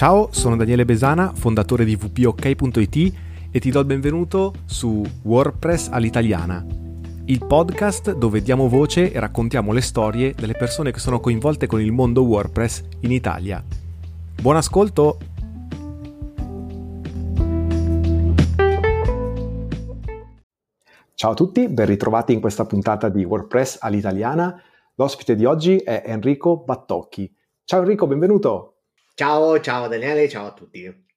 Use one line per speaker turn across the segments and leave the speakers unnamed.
Ciao, sono Daniele Besana, fondatore di vpok.it e ti do il benvenuto su WordPress all'italiana, il podcast dove diamo voce e raccontiamo le storie delle persone che sono coinvolte con il mondo WordPress in Italia. Buon ascolto! Ciao a tutti, ben ritrovati in questa puntata di WordPress all'italiana. L'ospite di oggi è Enrico Battocchi. Ciao Enrico, benvenuto!
Ciao, ciao Daniele, ciao a tutti.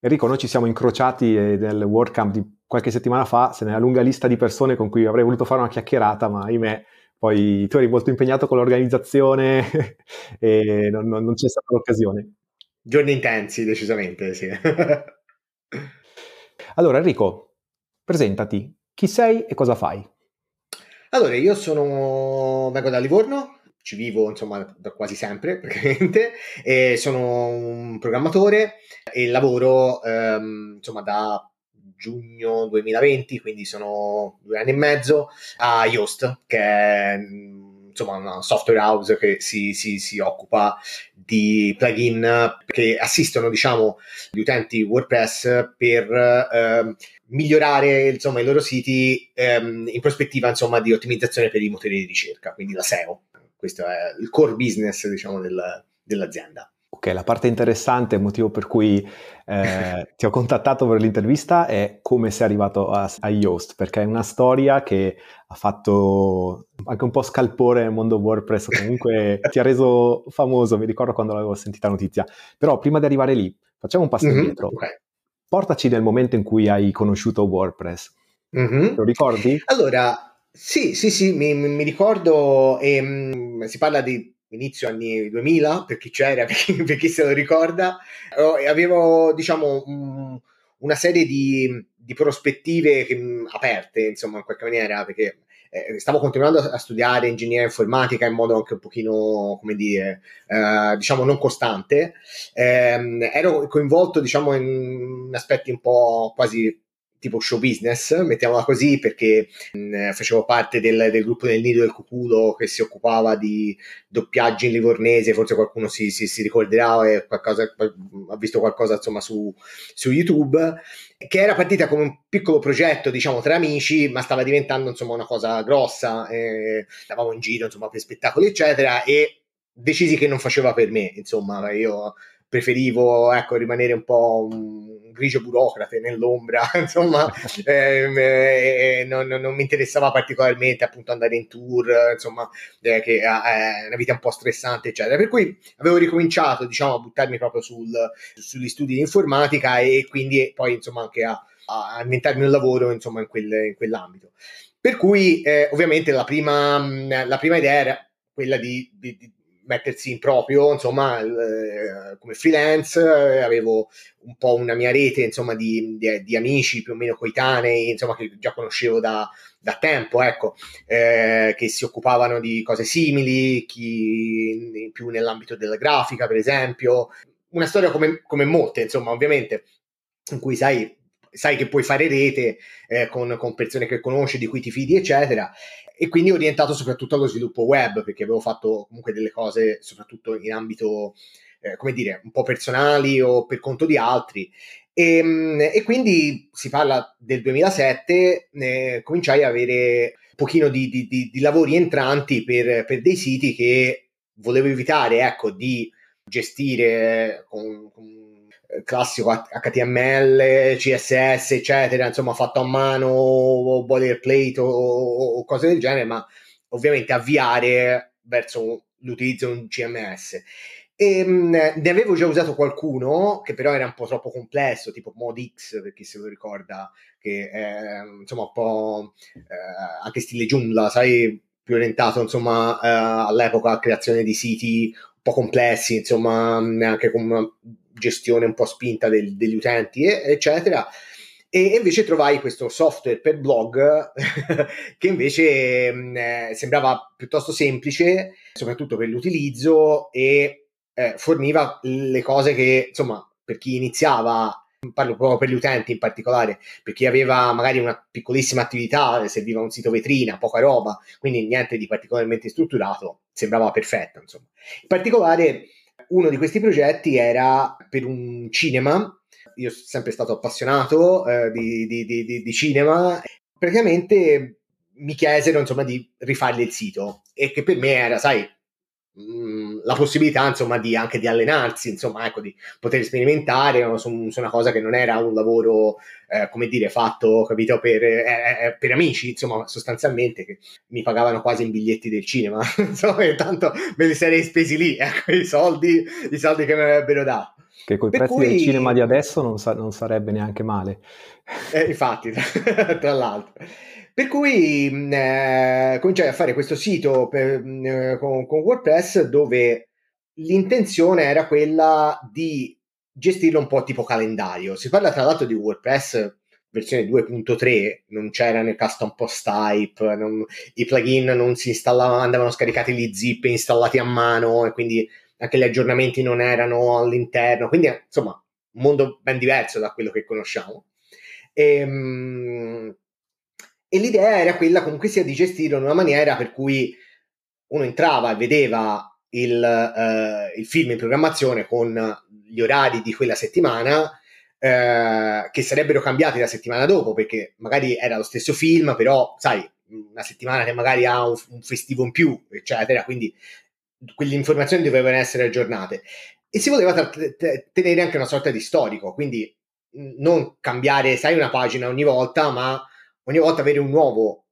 Enrico, noi ci siamo incrociati eh, nel WordCamp di qualche settimana fa, se ne è una lunga lista di persone con cui avrei voluto fare una chiacchierata, ma ahimè, poi tu eri molto impegnato con l'organizzazione e non, non, non c'è stata l'occasione.
Giorni intensi, decisamente, sì.
allora, Enrico, presentati. Chi sei e cosa fai?
Allora, io sono... vengo da Livorno, ci vivo insomma da quasi sempre praticamente e sono un programmatore e lavoro ehm, insomma da giugno 2020 quindi sono due anni e mezzo a Yoast che è insomma una software house che si, si, si occupa di plugin che assistono diciamo gli utenti WordPress per ehm, migliorare insomma i loro siti ehm, in prospettiva insomma di ottimizzazione per i motori di ricerca quindi la SEO questo è il core business, diciamo, del, dell'azienda.
Ok, la parte interessante, il motivo per cui eh, ti ho contattato per l'intervista è come sei arrivato a, a Yoast, perché è una storia che ha fatto anche un po' scalpore nel mondo WordPress, comunque ti ha reso famoso, mi ricordo quando l'avevo sentita notizia. Però prima di arrivare lì, facciamo un passo mm-hmm, indietro. Okay. Portaci nel momento in cui hai conosciuto WordPress. Mm-hmm. Lo ricordi?
Allora, sì, sì, sì, mi, mi ricordo, ehm, si parla di inizio anni 2000, per chi c'era, per chi, per chi se lo ricorda, avevo, diciamo, un, una serie di, di prospettive aperte, insomma, in qualche maniera, perché eh, stavo continuando a studiare ingegneria informatica in modo anche un pochino, come dire, eh, diciamo non costante. Eh, ero coinvolto, diciamo, in aspetti un po' quasi tipo show business, mettiamola così, perché mh, mm, facevo parte del, del, gruppo del Nido del Cuculo che si occupava di doppiaggi in livornese, forse qualcuno si, si, si ricorderà e qualcosa, ha visto qualcosa insomma su, su, YouTube, che era partita come un piccolo progetto, diciamo, tra amici, ma stava diventando insomma una cosa grossa, eh, in giro insomma per spettacoli eccetera e decisi che non faceva per me, insomma, io preferivo ecco, rimanere un po' un grigio burocrate nell'ombra, insomma, ehm, eh, non, non, mi interessava particolarmente appunto andare in tour, insomma, eh, che è una vita un po' stressante, eccetera. Per cui avevo ricominciato, diciamo, a buttarmi proprio sul, sugli studi di informatica e quindi poi, insomma, anche a, a inventarmi un lavoro, insomma, in, quel, in quell'ambito. Per cui, eh, ovviamente, la prima, la prima idea era quella di, di, di mettersi in proprio, insomma, eh, come freelance, eh, avevo un po' una mia rete, insomma, di, di, di, amici più o meno coetanei, insomma, che già conoscevo da, da tempo, ecco, eh, che si occupavano di cose simili, chi più nell'ambito della grafica, per esempio. Una storia come, come molte, insomma, ovviamente, in cui sai sai che puoi fare rete eh, con, con, persone che conosci, di cui ti fidi, eccetera e quindi orientato soprattutto allo sviluppo web, perché avevo fatto comunque delle cose soprattutto in ambito, eh, come dire, un po' personali o per conto di altri. E, ehm, e quindi si parla del 2007, eh, cominciai ad avere un pochino di, di, di, di lavori entranti per, per, dei siti che volevo evitare, ecco, di gestire con, con classico HTML, CSS, eccetera, insomma, fatto a mano o boilerplate o, o, cose del genere, ma ovviamente avviare verso l'utilizzo di un CMS. E, mh, ne avevo già usato qualcuno che però era un po' troppo complesso, tipo ModX, per chi se lo ricorda, che è insomma un po' eh, anche stile Joomla, sai, più orientato insomma eh, all'epoca a creazione di siti un po' complessi, insomma, anche con gestione un po' spinta del, degli utenti, eccetera. E invece trovai questo software per blog che invece mh, eh, sembrava piuttosto semplice, soprattutto per l'utilizzo, e eh, forniva le cose che, insomma, per chi iniziava parlo proprio per gli utenti in particolare, per chi aveva magari una piccolissima attività, serviva un sito vetrina, poca roba, quindi niente di particolarmente strutturato, sembrava perfetto, insomma. In particolare uno di questi progetti era per un cinema. Io sono sempre stato appassionato eh, di, di, di, di cinema. Praticamente mi chiesero insomma di rifargli il sito e che per me era, sai, Mm, la possibilità insomma di anche di allenarsi insomma ecco di poter sperimentare no? su, su, una cosa che non era un lavoro eh, come dire fatto capito per, eh, eh, eh per, amici insomma sostanzialmente che mi pagavano quasi in biglietti del cinema. Insomma intanto me li sarei spesi lì ecco i soldi i soldi che mi avrebbero dato.
Che con i prezzi cui... del cinema di adesso non, sa- non sarebbe neanche male.
Eh, infatti tra l'altro per cui eh, cominciai a fare questo sito per, eh, con, con WordPress dove l'intenzione era quella di gestirlo un po' tipo calendario. Si parla tra l'altro di WordPress versione 2.3, non c'era nel custom post type, non, i plugin non si installavano, andavano scaricati gli zip installati a mano e quindi anche gli aggiornamenti non erano all'interno, quindi insomma un mondo ben diverso da quello che conosciamo. E, ehm, e l'idea era quella comunque sia di gestirlo in una maniera per cui uno entrava e vedeva il, uh, il film in programmazione con gli orari di quella settimana uh, che sarebbero cambiati la settimana dopo perché magari era lo stesso film però sai una settimana che magari ha un, un festivo in più eccetera quindi quelle informazioni dovevano essere aggiornate. E si voleva t- t- tenere anche una sorta di storico quindi non cambiare sai una pagina ogni volta ma ogni volta avere un nuovo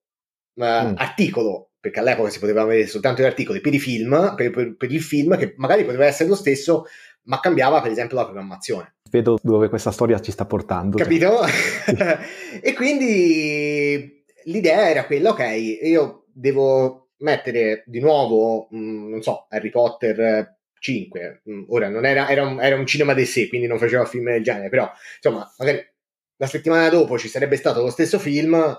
uh, mm. articolo, perché all'epoca si poteva avere soltanto gli articoli per i film, per, per, per, il film, che magari poteva essere lo stesso, ma cambiava per esempio la programmazione.
Vedo dove questa storia ci sta portando.
Capito? e quindi l'idea era quella, ok, io devo mettere di nuovo, mh, mm, non so, Harry Potter 5, mh, mm, ora non era, era, un, era un cinema di sé, quindi non faceva film del genere, però insomma, magari la settimana dopo ci sarebbe stato lo stesso film,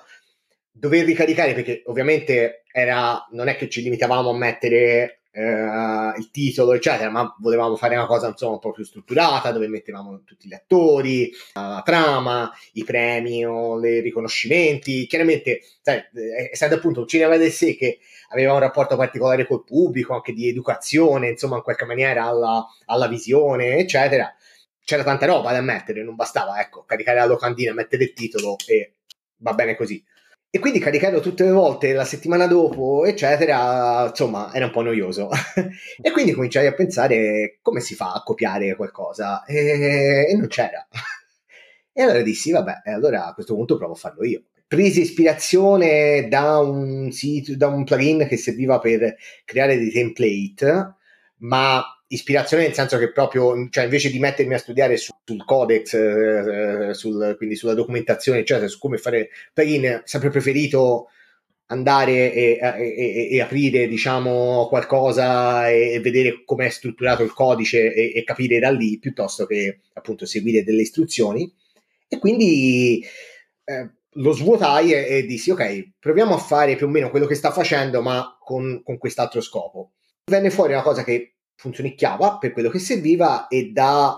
dover ricaricare, perché ovviamente era, non è che ci limitavamo a mettere eh, il titolo, eccetera, ma volevamo fare una cosa insomma un po' più strutturata, dove mettevamo tutti gli attori, la trama, i premi i riconoscimenti. Chiaramente, sai, essendo appunto un cinema del sé che aveva un rapporto particolare col pubblico, anche di educazione, insomma, in qualche maniera alla, alla visione, eccetera c'era tanta roba da mettere, non bastava, ecco, caricare la locandina, mettere il titolo e va bene così. E quindi caricarlo tutte le volte la settimana dopo, eccetera, insomma, era un po' noioso. e quindi cominciai a pensare come si fa a copiare qualcosa e, e non c'era. e allora dissi, vabbè, allora a questo punto provo a farlo io. Presi ispirazione da un sito, da un plugin che serviva per creare dei template, ma ispirazione nel senso che proprio, cioè invece di mettermi a studiare su, sul codex, eh, sul, quindi sulla documentazione, eccetera, su come fare plugin, sempre preferito andare e, e, e, aprire diciamo qualcosa e, vedere com'è strutturato il codice e, capire da lì piuttosto che appunto seguire delle istruzioni. E quindi eh, lo svuotai e, dissi ok proviamo a fare più o meno quello che sta facendo ma con, con quest'altro scopo. Venne fuori una cosa che funzionicchiava per quello che serviva e da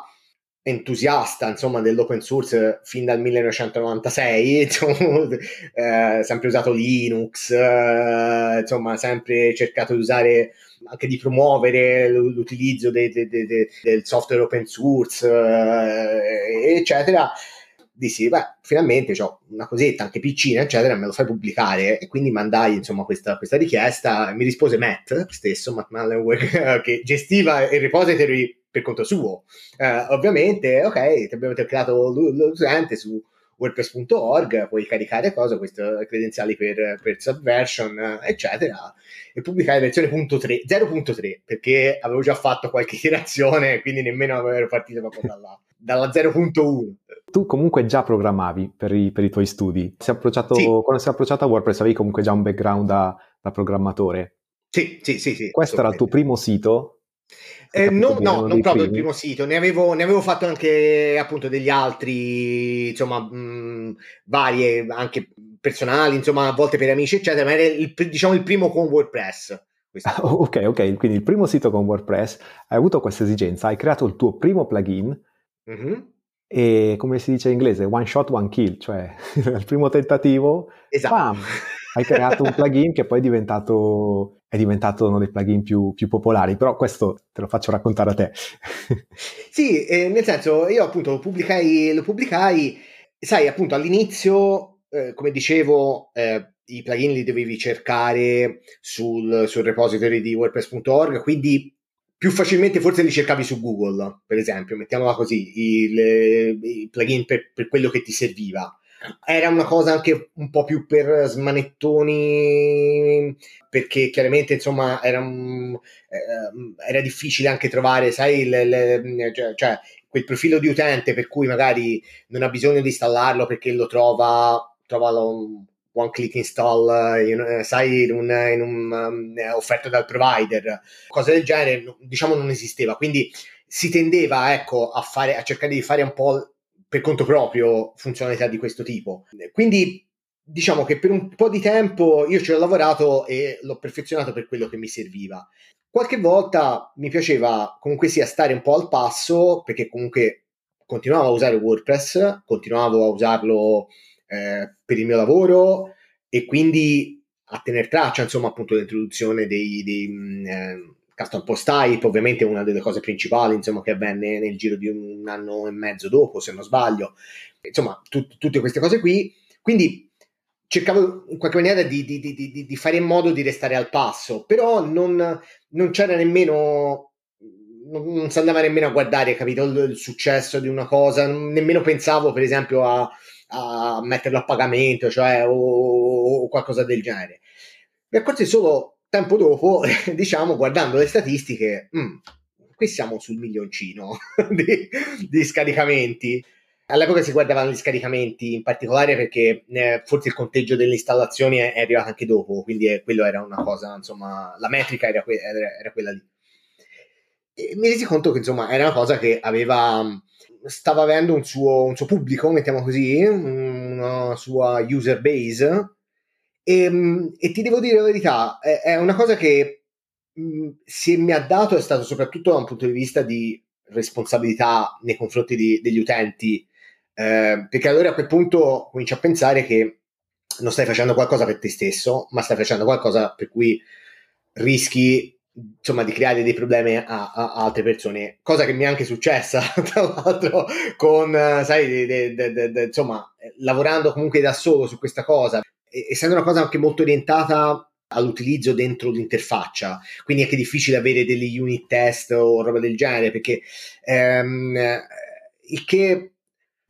entusiasta insomma dell'open source fin dal 1996 insomma, eh, sempre usato Linux eh, insomma sempre cercato di usare anche di promuovere l'utilizzo de, de, de, del software open source eh, eccetera dissi, beh, finalmente ho una cosetta anche piccina, eccetera, me lo fai pubblicare. E quindi mandai, insomma, questa, questa richiesta. Mi rispose Matt stesso, Matt Mullenweg, che gestiva il repository per conto suo. Eh, ovviamente, ok, ti abbiamo creato l'utente su wordpress.org, puoi caricare cosa, queste credenziali per, per Subversion, eccetera, e pubblicare versione 3, 0.3, perché avevo già fatto qualche iterazione, quindi nemmeno ero partito proprio dalla, dalla 0.1.
Tu comunque già programmavi per i, per i tuoi studi. Sì. Quando sei approcciato a WordPress avevi comunque già un background da, da programmatore.
Sì, sì, sì. sì
Questo era il tuo primo sito?
Eh, no, no non proprio primi. il primo sito, ne avevo, ne avevo, fatto anche appunto degli altri, insomma, mh, varie, anche personali, insomma, a volte per amici, eccetera, ma era il, diciamo il primo con WordPress.
ok, ok, quindi il primo sito con WordPress, hai avuto questa esigenza, hai creato il tuo primo plugin mm-hmm. E come si dice in inglese, one shot, one kill, cioè il primo tentativo, esatto. Bam, hai creato un plugin che poi è diventato è diventato uno dei plugin più, più, popolari, però questo te lo faccio raccontare a te.
sì, eh, nel senso, io appunto lo pubblicai, lo pubblicai sai, appunto all'inizio, eh, come dicevo, eh, i plugin li dovevi cercare sul, sul repository di WordPress.org, quindi più facilmente forse li cercavi su Google, per esempio, mettiamola così, i, i plugin per, per quello che ti serviva. Era una cosa anche un po' più per smanettoni, perché chiaramente insomma era, eh, era difficile anche trovare, sai, le, le, cioè, cioè, quel profilo di utente per cui magari non ha bisogno di installarlo perché lo trova, trova lo, one click install, in, sai, in un, in un um, offerto dal provider, cose del genere, diciamo non esisteva. Quindi si tendeva, ecco, a, fare, a cercare di fare un po' per conto proprio funzionalità di questo tipo. Quindi diciamo che per un po' di tempo io ci ho lavorato e l'ho perfezionato per quello che mi serviva. Qualche volta mi piaceva comunque sia stare un po' al passo perché comunque continuavo a usare WordPress, continuavo a usarlo eh, per il mio lavoro e quindi a tenere traccia insomma appunto dell'introduzione dei, dei mm, eh, custom post type, ovviamente una delle cose principali insomma, che avvenne nel giro di un anno e mezzo dopo, se non sbaglio. Insomma, tut- tutte queste cose qui. Quindi cercavo in qualche maniera di, di, di, di, fare in modo di restare al passo, però non, non c'era nemmeno, non, si andava nemmeno a guardare, capito, il, successo di una cosa, nemmeno pensavo per esempio a, a metterlo a pagamento, cioè o, o qualcosa del genere. Mi accorsi solo tempo dopo, diciamo, guardando le statistiche, mh, qui siamo sul milioncino di, di, scaricamenti. All'epoca si guardavano gli scaricamenti in particolare perché eh, forse il conteggio delle installazioni è, è, arrivato anche dopo, quindi è, quello era una cosa, insomma, la metrica era, que- era, era quella lì. E mi resi conto che insomma era una cosa che aveva stava avendo un suo, un suo pubblico, mettiamo così, una sua user base. E, ehm, e, ti devo dire la verità, è, è una cosa che mh, se mi ha dato è stato soprattutto da un punto di vista di responsabilità nei confronti di, degli utenti, eh, perché allora a quel punto cominci a pensare che non stai facendo qualcosa per te stesso, ma stai facendo qualcosa per cui rischi insomma di creare dei problemi a, a, altre persone cosa che mi è anche successa tra l'altro con sai de, de, de, insomma lavorando comunque da solo su questa cosa essendo una cosa anche molto orientata all'utilizzo dentro l'interfaccia, quindi è anche difficile avere degli unit test o roba del genere, perché ehm, il che,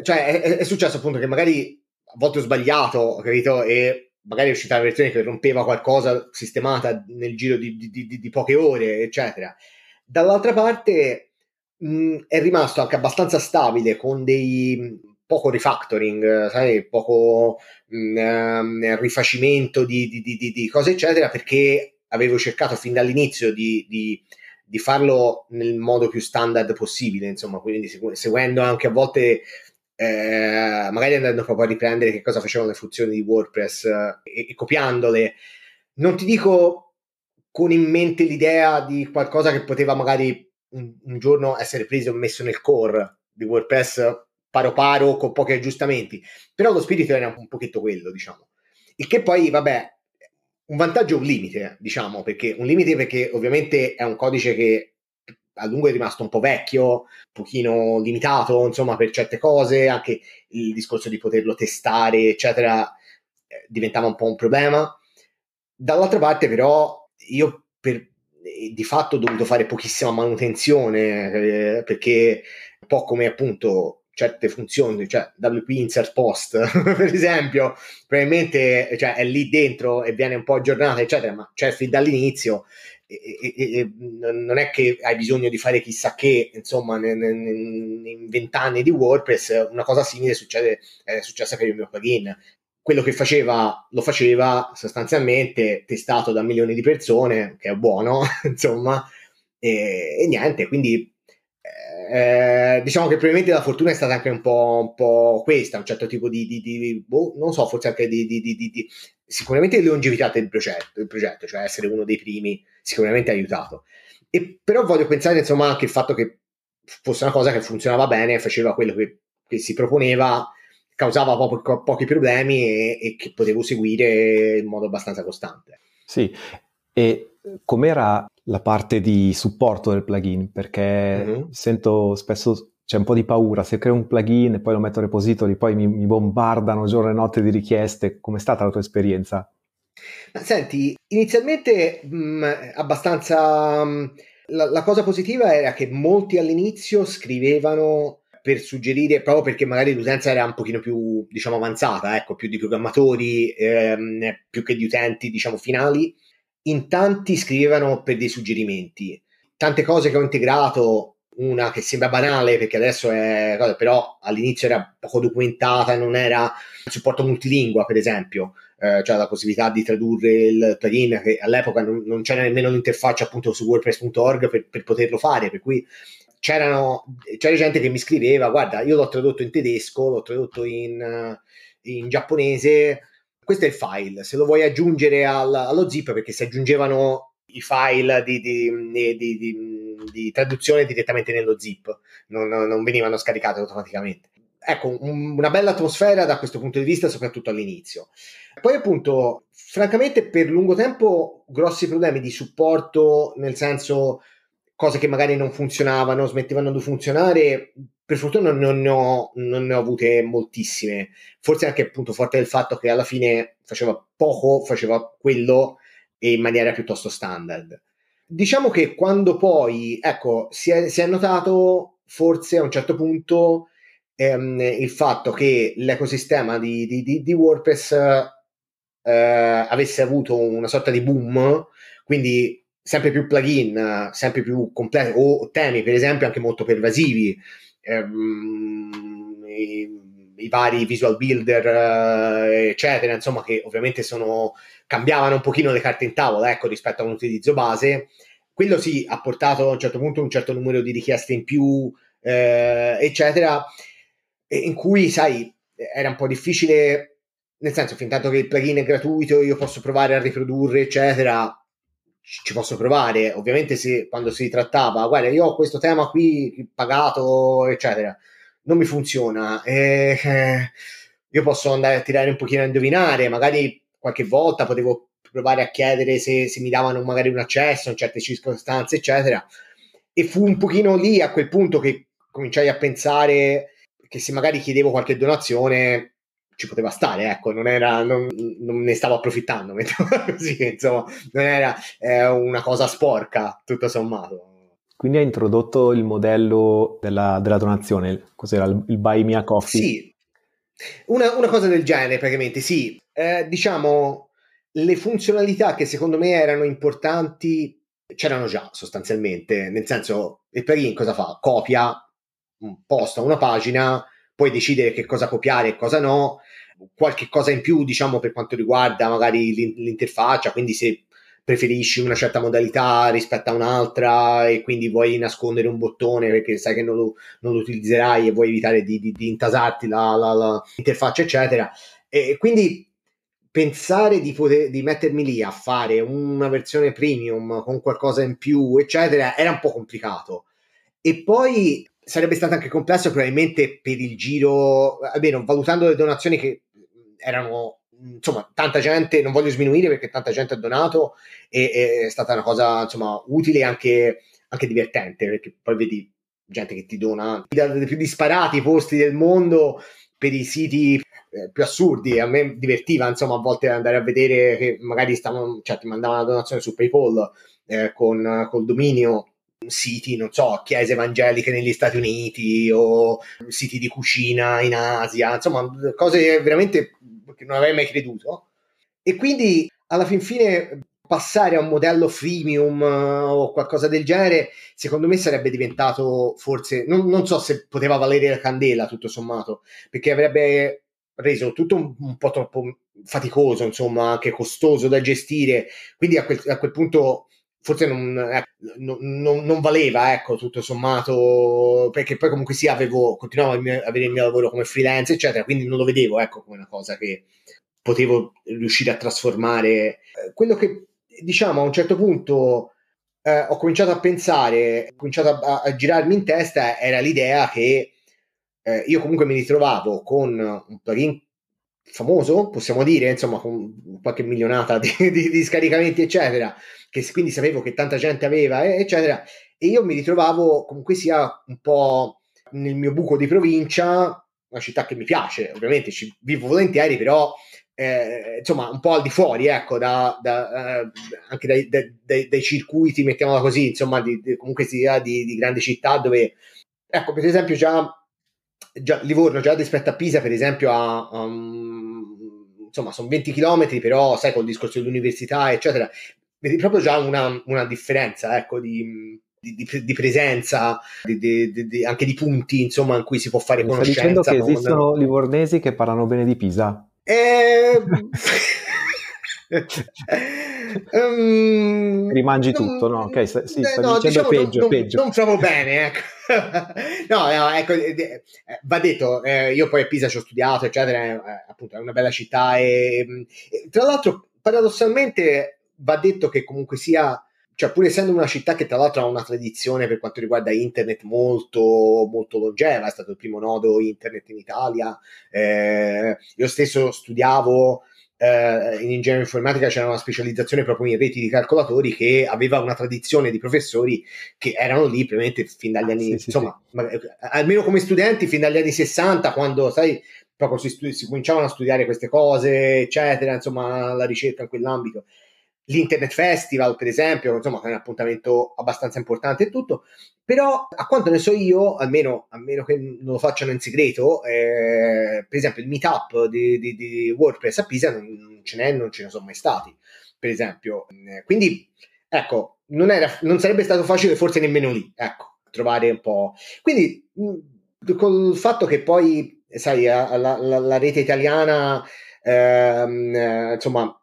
cioè è, è, successo appunto che magari a volte ho sbagliato, capito, e magari è uscita la versione che rompeva qualcosa sistemata nel giro di, di, di, di poche ore, eccetera. Dall'altra parte mh, è rimasto anche abbastanza stabile con dei poco refactoring, sai, poco mh, ehm, rifacimento di, di, di, di, cose, eccetera, perché avevo cercato fin dall'inizio di, farlo nel modo più standard possibile, insomma, quindi seguendo anche a volte eh, magari andando proprio a riprendere che cosa facevano le funzioni di WordPress eh, e, copiandole. Non ti dico con in mente l'idea di qualcosa che poteva magari un, un giorno essere preso e messo nel core di WordPress paro paro con pochi aggiustamenti, però lo spirito era un pochetto quello, diciamo. Il che poi, vabbè, un vantaggio e un limite, diciamo, perché un limite perché ovviamente è un codice che a lungo è rimasto un po' vecchio, un pochino limitato, insomma, per certe cose, anche il discorso di poterlo testare, eccetera, eh, diventava un po' un problema. Dall'altra parte, però, io per, eh, di fatto ho dovuto fare pochissima manutenzione, eh, perché un po' come appunto certe funzioni, cioè WP insert post, per esempio, probabilmente cioè, è lì dentro e viene un po' aggiornata, eccetera, ma c'è fin dall'inizio e, e, e, non è che hai bisogno di fare chissà che, insomma, in vent'anni di WordPress una cosa simile succede, è successa per il mio plugin. Quello che faceva, lo faceva sostanzialmente testato da milioni di persone, che è buono, insomma, e, niente, quindi eh, diciamo che probabilmente la fortuna è stata anche un po', un po questa, un certo tipo di, di, di boh, non so, forse anche di, di sicuramente di longevità del progetto, del progetto, cioè essere uno dei primi sicuramente ha aiutato. E, però voglio pensare insomma anche il fatto che fosse una cosa che funzionava bene, faceva quello che, che si proponeva, causava po- pochi problemi e, e che potevo seguire in modo abbastanza costante.
Sì, e com'era la parte di supporto del plugin? Perché mm-hmm. sento spesso c'è un po' di paura, se creo un plugin e poi lo metto a repository, poi mi, mi bombardano giorno e notte di richieste. Com'è stata la tua esperienza?
Ma senti, inizialmente mh, mm, abbastanza... Mh, mm, la, la cosa positiva era che molti all'inizio scrivevano per suggerire, proprio perché magari l'utenza era un pochino più, diciamo, avanzata, ecco, più di programmatori, ehm, più che di utenti, diciamo, finali, in tanti scrivevano per dei suggerimenti. Tante cose che ho integrato una che sembra banale perché adesso è però all'inizio era poco documentata, non era il supporto multilingua per esempio, eh, cioè la possibilità di tradurre il plugin che all'epoca non, non c'era nemmeno l'interfaccia appunto su wordpress.org per, per poterlo fare, per cui c'era gente che mi scriveva guarda io l'ho tradotto in tedesco, l'ho tradotto in, in giapponese, questo è il file, se lo vuoi aggiungere al, allo zip perché si aggiungevano i file di, di, di, di, traduzione direttamente nello zip, non, non venivano scaricati automaticamente. Ecco, un, una bella atmosfera da questo punto di vista, soprattutto all'inizio. Poi appunto, francamente, per lungo tempo grossi problemi di supporto, nel senso cose che magari non funzionavano, smettevano di funzionare, per fortuna non ne, ho, non ne ho avute moltissime. Forse anche appunto forte del fatto che alla fine faceva poco, faceva quello in maniera piuttosto standard. Diciamo che quando poi, ecco, si è, si è notato forse a un certo punto ehm, il fatto che l'ecosistema di, di, di, di WordPress eh, avesse avuto una sorta di boom, quindi sempre più plugin, sempre più complessi, o temi per esempio anche molto pervasivi, ehm, i, i, vari visual builder, eh, eccetera, insomma, che ovviamente sono cambiavano un pochino le carte in tavola ecco, rispetto a un utilizzo base. Quello sì ha portato a un certo punto un certo numero di richieste in più, eh, eccetera, in cui, sai, era un po' difficile, nel senso, fin tanto che il plugin è gratuito, io posso provare a riprodurre, eccetera, ci posso provare. Ovviamente, se quando si trattava, guarda, io ho questo tema qui pagato, eccetera, non mi funziona. Eh, eh, io posso andare a tirare un pochino a indovinare, magari qualche volta potevo provare a chiedere se, se mi davano magari un accesso in certe circostanze, eccetera. E fu un pochino lì a quel punto che cominciai a pensare che se magari chiedevo qualche donazione ci poteva stare, ecco, non, era, non, non ne stavo approfittando, così, insomma, non era eh, una cosa sporca, tutto sommato.
Quindi hai introdotto il modello della, della donazione, cos'era il, il Buy Me a Coffee?
Sì, una, una cosa del genere praticamente, sì, eh, diciamo, le funzionalità che secondo me erano importanti c'erano già sostanzialmente, nel senso, il plugin cosa fa? Copia, posta una pagina, puoi decidere che cosa copiare e cosa no, qualche cosa in più, diciamo, per quanto riguarda magari l'interfaccia, quindi se preferisci una certa modalità rispetto a un'altra e quindi vuoi nascondere un bottone perché sai che non lo, non lo utilizzerai e vuoi evitare di, di, di intasarti la, la, la, l'interfaccia, eccetera. E quindi pensare di, poter, di mettermi lì a fare una versione premium con qualcosa in più, eccetera, era un po' complicato. E poi sarebbe stato anche complesso probabilmente per il giro, almeno valutando le donazioni che erano insomma tanta gente, non voglio sminuire perché tanta gente ha donato e, è stata una cosa insomma utile e anche, anche divertente perché poi vedi gente che ti dona dai più disparati posti del mondo per i siti eh, più assurdi. A me divertiva, insomma, a volte andare a vedere che magari stavano, cioè ti mandavano una donazione su PayPal eh, con col dominio siti, non so, chiese evangeliche negli Stati Uniti o siti di cucina in Asia, insomma, cose veramente che non avrei mai creduto. E quindi alla fin fine passare a un modello freemium o qualcosa del genere, secondo me sarebbe diventato forse, non, non so se poteva valere la candela tutto sommato, perché avrebbe reso tutto un, un, po' troppo faticoso, insomma, anche costoso da gestire. Quindi a quel, a quel punto forse non, eh, non, non, valeva, ecco, tutto sommato, perché poi comunque sì, avevo, continuavo a avere il mio lavoro come freelance, eccetera, quindi non lo vedevo, ecco, come una cosa che potevo riuscire a trasformare. Eh, quello che, diciamo, a un certo punto eh, ho cominciato a pensare, ho cominciato a, a girarmi in testa, era l'idea che eh, io comunque mi ritrovavo con un plugin famoso, possiamo dire, insomma, con qualche milionata di, di, di scaricamenti, eccetera, che quindi sapevo che tanta gente aveva, eccetera, e io mi ritrovavo comunque sia un po' nel mio buco di provincia, una città che mi piace, ovviamente ci vivo volentieri, però eh, insomma un po' al di fuori, ecco, da, da, eh, anche dai, dai, dai, circuiti, mettiamola così, insomma, di, comunque sia di grandi città dove, ecco, per esempio già, già Livorno, già rispetto a Pisa, per esempio, ha... Um, insomma, sono 20 km, però sai, col discorso dell'università, eccetera, vedi proprio già una, una differenza, ecco, di, di, di, presenza, di, anche di punti, insomma, in cui si può fare Mi conoscenza.
Stai dicendo che esistono livornesi che parlano bene di Pisa?
Eh... um,
Rimangi non, tutto, no? Ok, sì, eh, no, diciamo peggio,
non,
peggio.
Non, non trovo bene, ecco. no, no, ecco, eh, eh, va detto, eh, io poi a Pisa ci ho studiato, eccetera, eh, appunto è una bella città e, e tra l'altro paradossalmente va detto che comunque sia cioè pur essendo una città che tra l'altro ha una tradizione per quanto riguarda internet molto, molto longeva, è stato il primo nodo internet in Italia, eh, io stesso studiavo eh, in ingegneria informatica, c'era una specializzazione proprio in reti di calcolatori che aveva una tradizione di professori che erano lì probabilmente fin dagli ah, anni, sì, insomma, sì, sì. almeno come studenti fin dagli anni 60, quando sai proprio si, studi- si cominciavano a studiare queste cose, eccetera, insomma, la ricerca in quell'ambito l'Internet Festival, per esempio, insomma, è un appuntamento abbastanza importante e tutto, però a quanto ne so io, almeno a meno che non lo facciano in segreto, eh, per esempio il meetup di, di, di, WordPress a Pisa non ce n'è, non ce ne sono mai stati, per esempio. Eh, quindi, ecco, non, era, non sarebbe stato facile forse nemmeno lì, ecco, trovare un po'. Quindi, col fatto che poi, sai, la, la, la rete italiana, ehm, eh, insomma,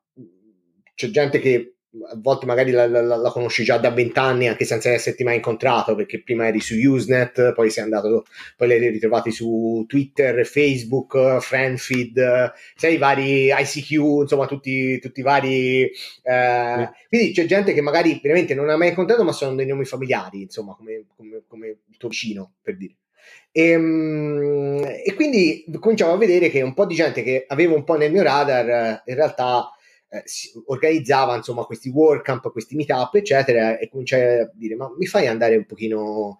c'è gente che a volte magari la, la, la, conosci già da vent'anni anche senza esserti mai incontrato perché prima eri su Usenet poi sei andato poi li hai ritrovati su Twitter, Facebook, Friendfeed sai i vari ICQ insomma tutti, tutti i vari eh, quindi c'è gente che magari veramente non ha mai incontrato ma sono dei nomi familiari insomma come, come, come il tuo vicino per dire. E, ehm, e quindi cominciamo a vedere che un po' di gente che avevo un po' nel mio radar in realtà eh, organizzava insomma questi workcamp, questi meetup, eccetera, e cominciai a dire: Ma mi fai andare un pochino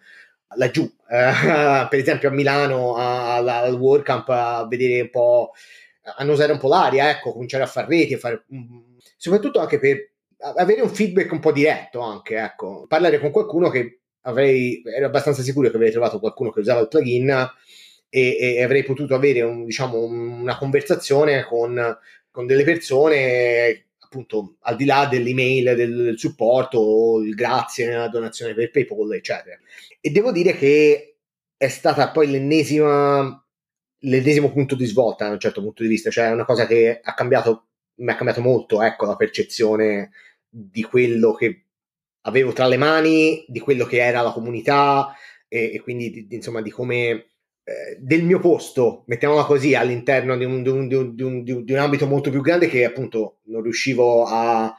laggiù, eh, per esempio a Milano al, al workcamp a vedere un po', a annusare un po' l'aria, ecco, cominciare a fare reti, a fare, soprattutto anche per avere un feedback un po' diretto, anche, ecco, parlare con qualcuno che avrei, ero abbastanza sicuro che avrei trovato qualcuno che usava il plugin e, e avrei potuto avere un, diciamo, una conversazione con con delle persone appunto al di là dell'email del, del supporto il grazie nella donazione per PayPal eccetera. E devo dire che è stata poi l'ennesima l'ennesimo punto di svolta da un certo punto di vista. Cioè è una cosa che ha cambiato mi ha cambiato molto ecco la percezione di quello che avevo tra le mani di quello che era la comunità e, e quindi di, insomma di come del mio posto, mettiamola così, all'interno di un, di, un, di, un, di un, ambito molto più grande che appunto non riuscivo a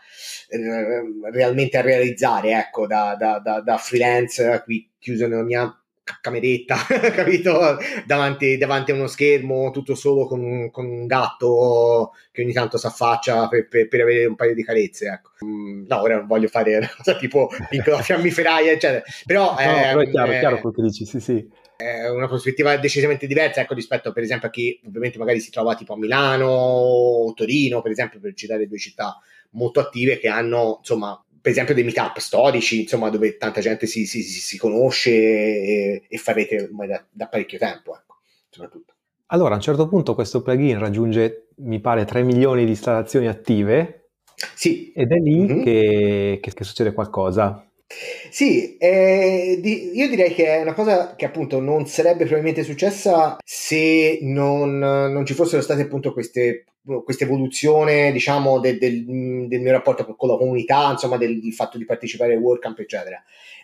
eh, realmente a realizzare, ecco, da, da, da, da, freelance qui chiuso nella mia cameretta, capito? Davanti, davanti, a uno schermo, tutto solo con, con, un gatto che ogni tanto si affaccia per, per, per, avere un paio di carezze, ecco. Mm, no, ora non voglio fare una cosa tipo piccola fiammiferaia, eccetera. Però,
no, eh, però è chiaro, è chiaro quello che dici, sì, sì
è una prospettiva decisamente diversa ecco, rispetto per esempio a chi ovviamente magari si trova tipo a Milano o Torino per esempio per citare due città molto attive che hanno insomma per esempio dei meetup storici insomma dove tanta gente si, si, si conosce e, e farete ormai da, da, parecchio tempo ecco, soprattutto
allora a un certo punto questo plugin raggiunge mi pare 3 milioni di installazioni attive
sì.
ed è lì mm-hmm. che, che, che succede qualcosa
sì, eh, di, io direi che è una cosa che appunto non sarebbe probabilmente successa se non, non ci fossero state appunto queste questa evoluzione diciamo de, del, del, mio rapporto con la comunità insomma del, del fatto di partecipare ai WordCamp eccetera.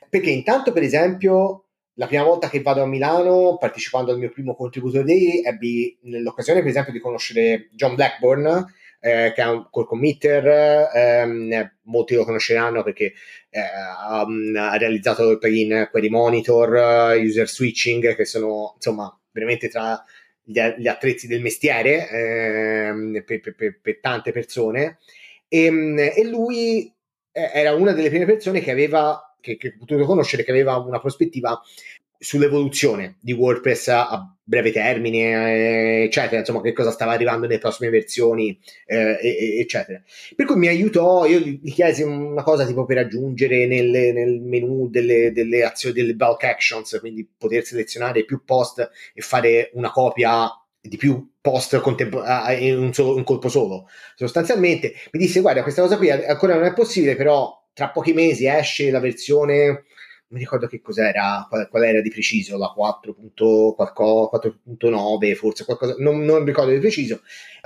Perché intanto per esempio la prima volta che vado a Milano partecipando al mio primo contributor day ebbi l'occasione per esempio di conoscere John Blackburn eh, che è un core committer, ehm, molti lo conosceranno perché eh, ha, ha, realizzato il plugin Query Monitor, uh, User Switching, che sono insomma veramente tra gli, gli attrezzi del mestiere eh, per, per, per, tante persone. E, ehm, e, lui era una delle prime persone che aveva che, che potuto conoscere che aveva una prospettiva sull'evoluzione di WordPress a breve termine, eccetera, insomma, che cosa stava arrivando nelle prossime versioni, eh, eccetera. Per cui mi aiutò, io gli chiesi una cosa tipo per aggiungere nel, nel menu delle, delle, azioni, delle bulk actions, quindi poter selezionare più post e fare una copia di più post contempo- in, un solo, un colpo solo. Sostanzialmente mi disse, guarda, questa cosa qui ancora non è possibile, però tra pochi mesi esce la versione mi ricordo che cos'era, qual, qual era di preciso, la 4.9, forse qualcosa, non, non ricordo di preciso.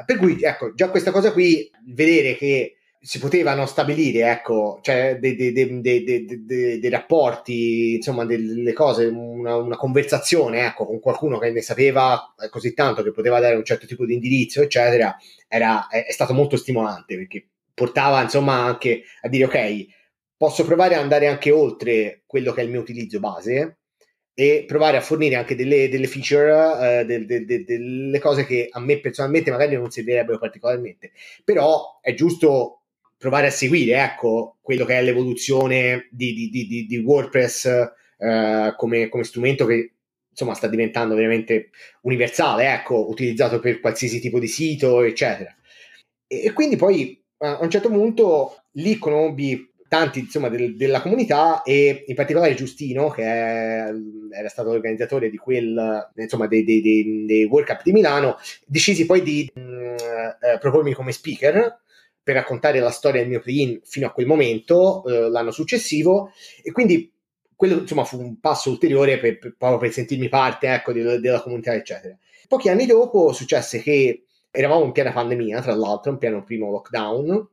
Per cui, ecco, già questa cosa qui, vedere che si potevano stabilire, ecco, cioè dei, dei, dei, dei rapporti, insomma, delle cose, una, una, conversazione, ecco, con qualcuno che ne sapeva così tanto che poteva dare un certo tipo di indirizzo, eccetera, era, è, è stato molto stimolante perché portava, insomma, anche a dire, ok, posso provare ad andare anche oltre quello che è il mio utilizzo base e provare a fornire anche delle, delle feature, eh, de, de, de, delle cose che a me personalmente magari non servirebbero particolarmente, però è giusto provare a seguire ecco, quello che è l'evoluzione di, di, di, di WordPress eh, come, come, strumento che insomma sta diventando veramente universale, ecco, utilizzato per qualsiasi tipo di sito, eccetera. E, e quindi poi a un certo punto lì conobbi tanti insomma del, della comunità e in particolare Giustino che è, era stato l'organizzatore di quel insomma dei, dei, dei, dei World Cup di Milano decisi poi di mh, mm, eh, propormi come speaker per raccontare la storia del mio plugin fino a quel momento eh, l'anno successivo. E quindi quello insomma fu un passo ulteriore per, per, proprio per sentirmi parte ecco, di, della comunità eccetera. Pochi anni dopo successe che eravamo in piena pandemia tra l'altro in pieno primo lockdown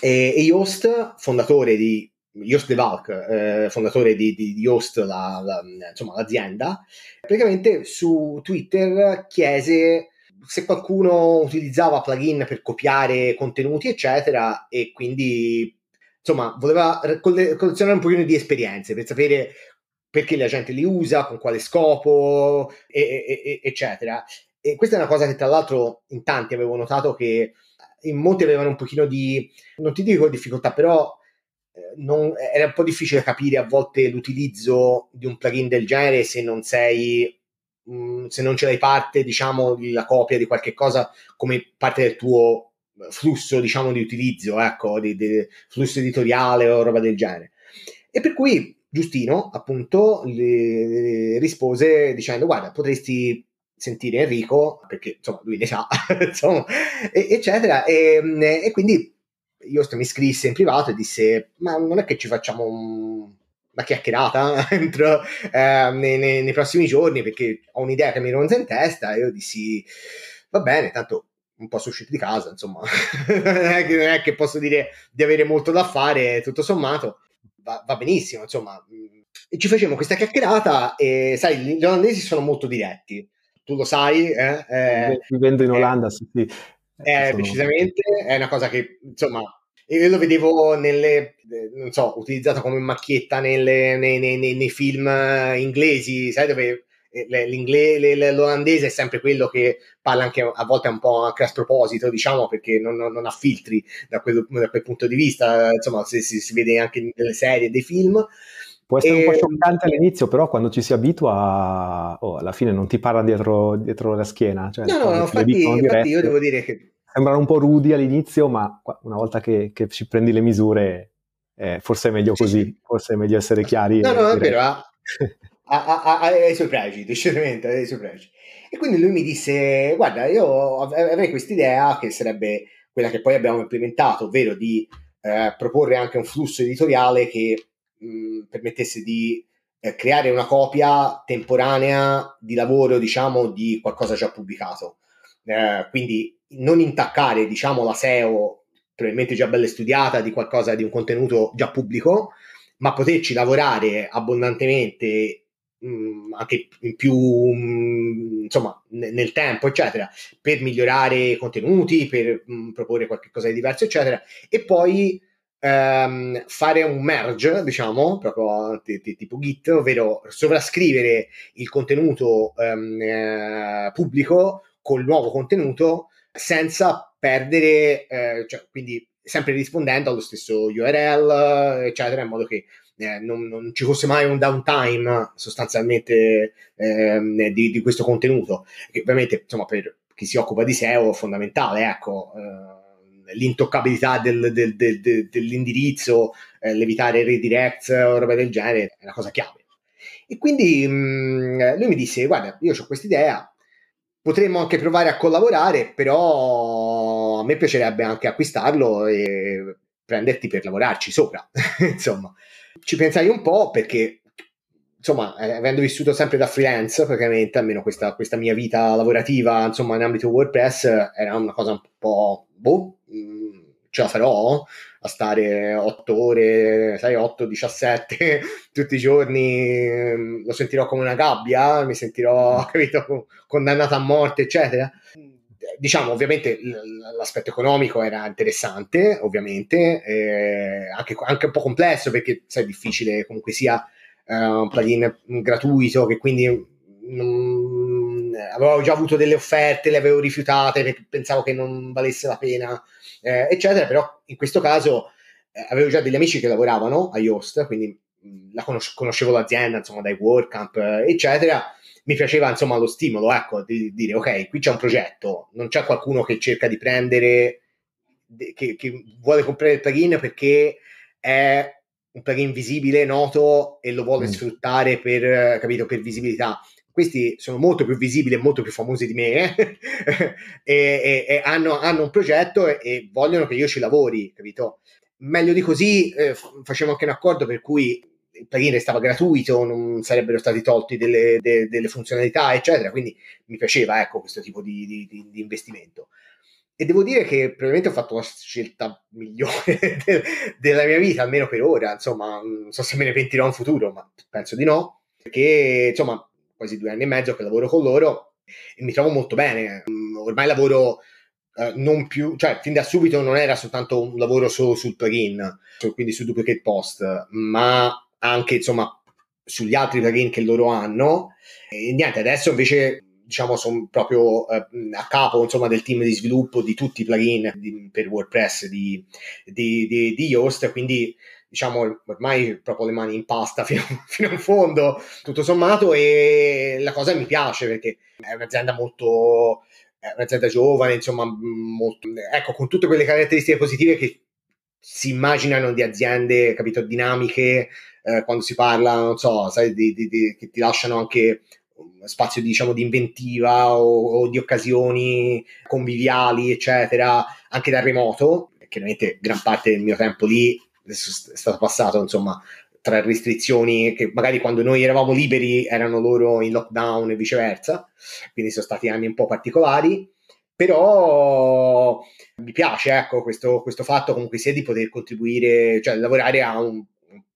e, e Yoast, fondatore di Yoast De Valk, eh, fondatore di, di, di Yoast, la, la, insomma, l'azienda, praticamente su Twitter chiese se qualcuno utilizzava plugin per copiare contenuti, eccetera, e quindi insomma voleva collezionare un pochino di esperienze per sapere perché la gente li usa, con quale scopo, e, e, eccetera. E questa è una cosa che tra l'altro in tanti avevo notato che in molti avevano un pochino di, non ti dico difficoltà, però eh, non, era un po' difficile capire a volte l'utilizzo di un plugin del genere se non sei mh, mm, se non ce l'hai parte diciamo la copia di qualche cosa come parte del tuo flusso diciamo di utilizzo ecco di, di flusso editoriale o roba del genere. E per cui Giustino appunto rispose dicendo guarda potresti sentire Enrico, perché insomma lui ne sa, insomma, eccetera. E, e, quindi io mi scrisse in privato e disse: Ma non è che ci facciamo un, una chiacchierata entro, eh, nei, nei, prossimi giorni perché ho un'idea che mi ronza in testa. E io dissi: Va bene, tanto un po' uscito di casa, insomma, non, è che, non è che posso dire di avere molto da fare, tutto sommato. Va, va benissimo, insomma, e ci facevamo questa chiacchierata e sai, gli olandesi sono molto diretti tu lo sai. Eh,
eh, Vivendo in Olanda, sì, sì.
Eh, sono... Precisamente, è una cosa che, insomma, io lo vedevo nelle, non so, utilizzato come macchietta nelle, nei, nei, nei, nei, film inglesi, sai dove l'olandese è sempre quello che parla anche a volte un po' anche a sproposito, diciamo, perché non, non, non ha filtri da quel, da quel, punto di vista, insomma, si, si, si vede anche nelle serie, dei film.
Può essere e... un po' scioccante all'inizio, però quando ci si abitua, oh, alla fine non ti parla dietro, dietro la schiena. Cioè,
no, no, infatti, infatti io devo dire che...
Sembrano un po' rudi all'inizio, ma una volta che, che ci prendi le misure, eh, forse è meglio così, sì, sì. forse è meglio essere chiari.
No, no, è vero, ha, i suoi pregi, decisamente, ha i suoi pregi. E quindi lui mi disse, guarda, io avrei questa idea che sarebbe quella che poi abbiamo implementato, ovvero di eh, proporre anche un flusso editoriale che mh, permettesse di eh, creare una copia temporanea di lavoro, diciamo, di qualcosa già pubblicato. Eh, quindi non intaccare, diciamo, la SEO probabilmente già bella studiata di qualcosa di un contenuto già pubblico, ma poterci lavorare abbondantemente anche in più insomma nel tempo eccetera per migliorare i contenuti per proporre qualcosa di diverso eccetera e poi ehm, fare un merge, diciamo, proprio t- t- tipo Git, ovvero sovrascrivere il contenuto ehm, eh, pubblico col nuovo contenuto senza perdere, eh, cioè, quindi sempre rispondendo allo stesso URL, eccetera, in modo che eh, non, non, ci fosse mai un downtime sostanzialmente ehm, di, di, questo contenuto, che ovviamente insomma per chi si occupa di SEO è fondamentale, ecco, eh, l'intoccabilità del, del, del, dell'indirizzo, eh, l'evitare redirects o roba del genere è una cosa chiave. E quindi mh, mm, lui mi disse, guarda, io ho questa idea, potremmo anche provare a collaborare, però a me piacerebbe anche acquistarlo e prenderti per lavorarci sopra, insomma. Ci pensai un po' perché, insomma, eh, avendo vissuto sempre da freelance, praticamente, almeno questa, questa, mia vita lavorativa, insomma, in ambito WordPress, era una cosa un po', boh, ce la farò a stare 8 ore, sai, 8, 17 tutti i giorni, mm, lo sentirò come una gabbia, mi sentirò, capito, condannato a morte, eccetera. Diciamo, ovviamente l'aspetto economico era interessante, ovviamente, eh, anche, anche, un po' complesso perché sai, è difficile comunque sia uh, un plugin gratuito che quindi non, avevo già avuto delle offerte, le avevo rifiutate perché pensavo che non valesse la pena, eh, eccetera, però in questo caso eh, avevo già degli amici che lavoravano a Yoast, quindi la conos- conoscevo l'azienda, insomma, dai WordCamp, eccetera, mi piaceva insomma lo stimolo, ecco, di, di dire ok, qui c'è un progetto, non c'è qualcuno che cerca di prendere, che, che vuole comprare il plugin perché è un plugin visibile, noto e lo vuole mm. sfruttare per, capito, per visibilità. Questi sono molto più visibili e molto più famosi di me eh? e, e, e hanno, hanno, un progetto e, e, vogliono che io ci lavori, capito? Meglio di così, eh, facciamo anche un accordo per cui il plugin restava gratuito, non sarebbero stati tolti delle, de, delle funzionalità, eccetera. Quindi mi piaceva ecco, questo tipo di, di, di, di, investimento. E devo dire che probabilmente ho fatto la scelta migliore de, della mia vita, almeno per ora. Insomma, non so se me ne pentirò in futuro, ma penso di no. Perché, insomma, quasi due anni e mezzo che lavoro con loro e mi trovo molto bene. Ormai lavoro Uh, non più, cioè fin da subito non era soltanto un lavoro solo sul plugin, quindi su duplicate post, ma anche insomma sugli altri plugin che loro hanno. E niente, adesso invece diciamo sono proprio eh, a capo insomma del team di sviluppo di tutti i plugin di, per WordPress di, di, di, di Yoast, quindi diciamo ormai proprio le mani in pasta fino, fino in fondo, tutto sommato, e la cosa mi piace perché è un'azienda molto è un'azienda giovane, insomma, molto, ecco, con tutte quelle caratteristiche positive che si immaginano di aziende, capito, dinamiche, eh, quando si parla, non so, sai, di, di, di, che ti lasciano anche spazio diciamo di inventiva o, o, di occasioni conviviali eccetera anche da remoto chiaramente gran parte del mio tempo lì è stato passato insomma tra restrizioni che magari quando noi eravamo liberi erano loro in lockdown e viceversa quindi sono stati anni un po' particolari però mi piace ecco questo, questo fatto comunque sia di poter contribuire cioè lavorare a un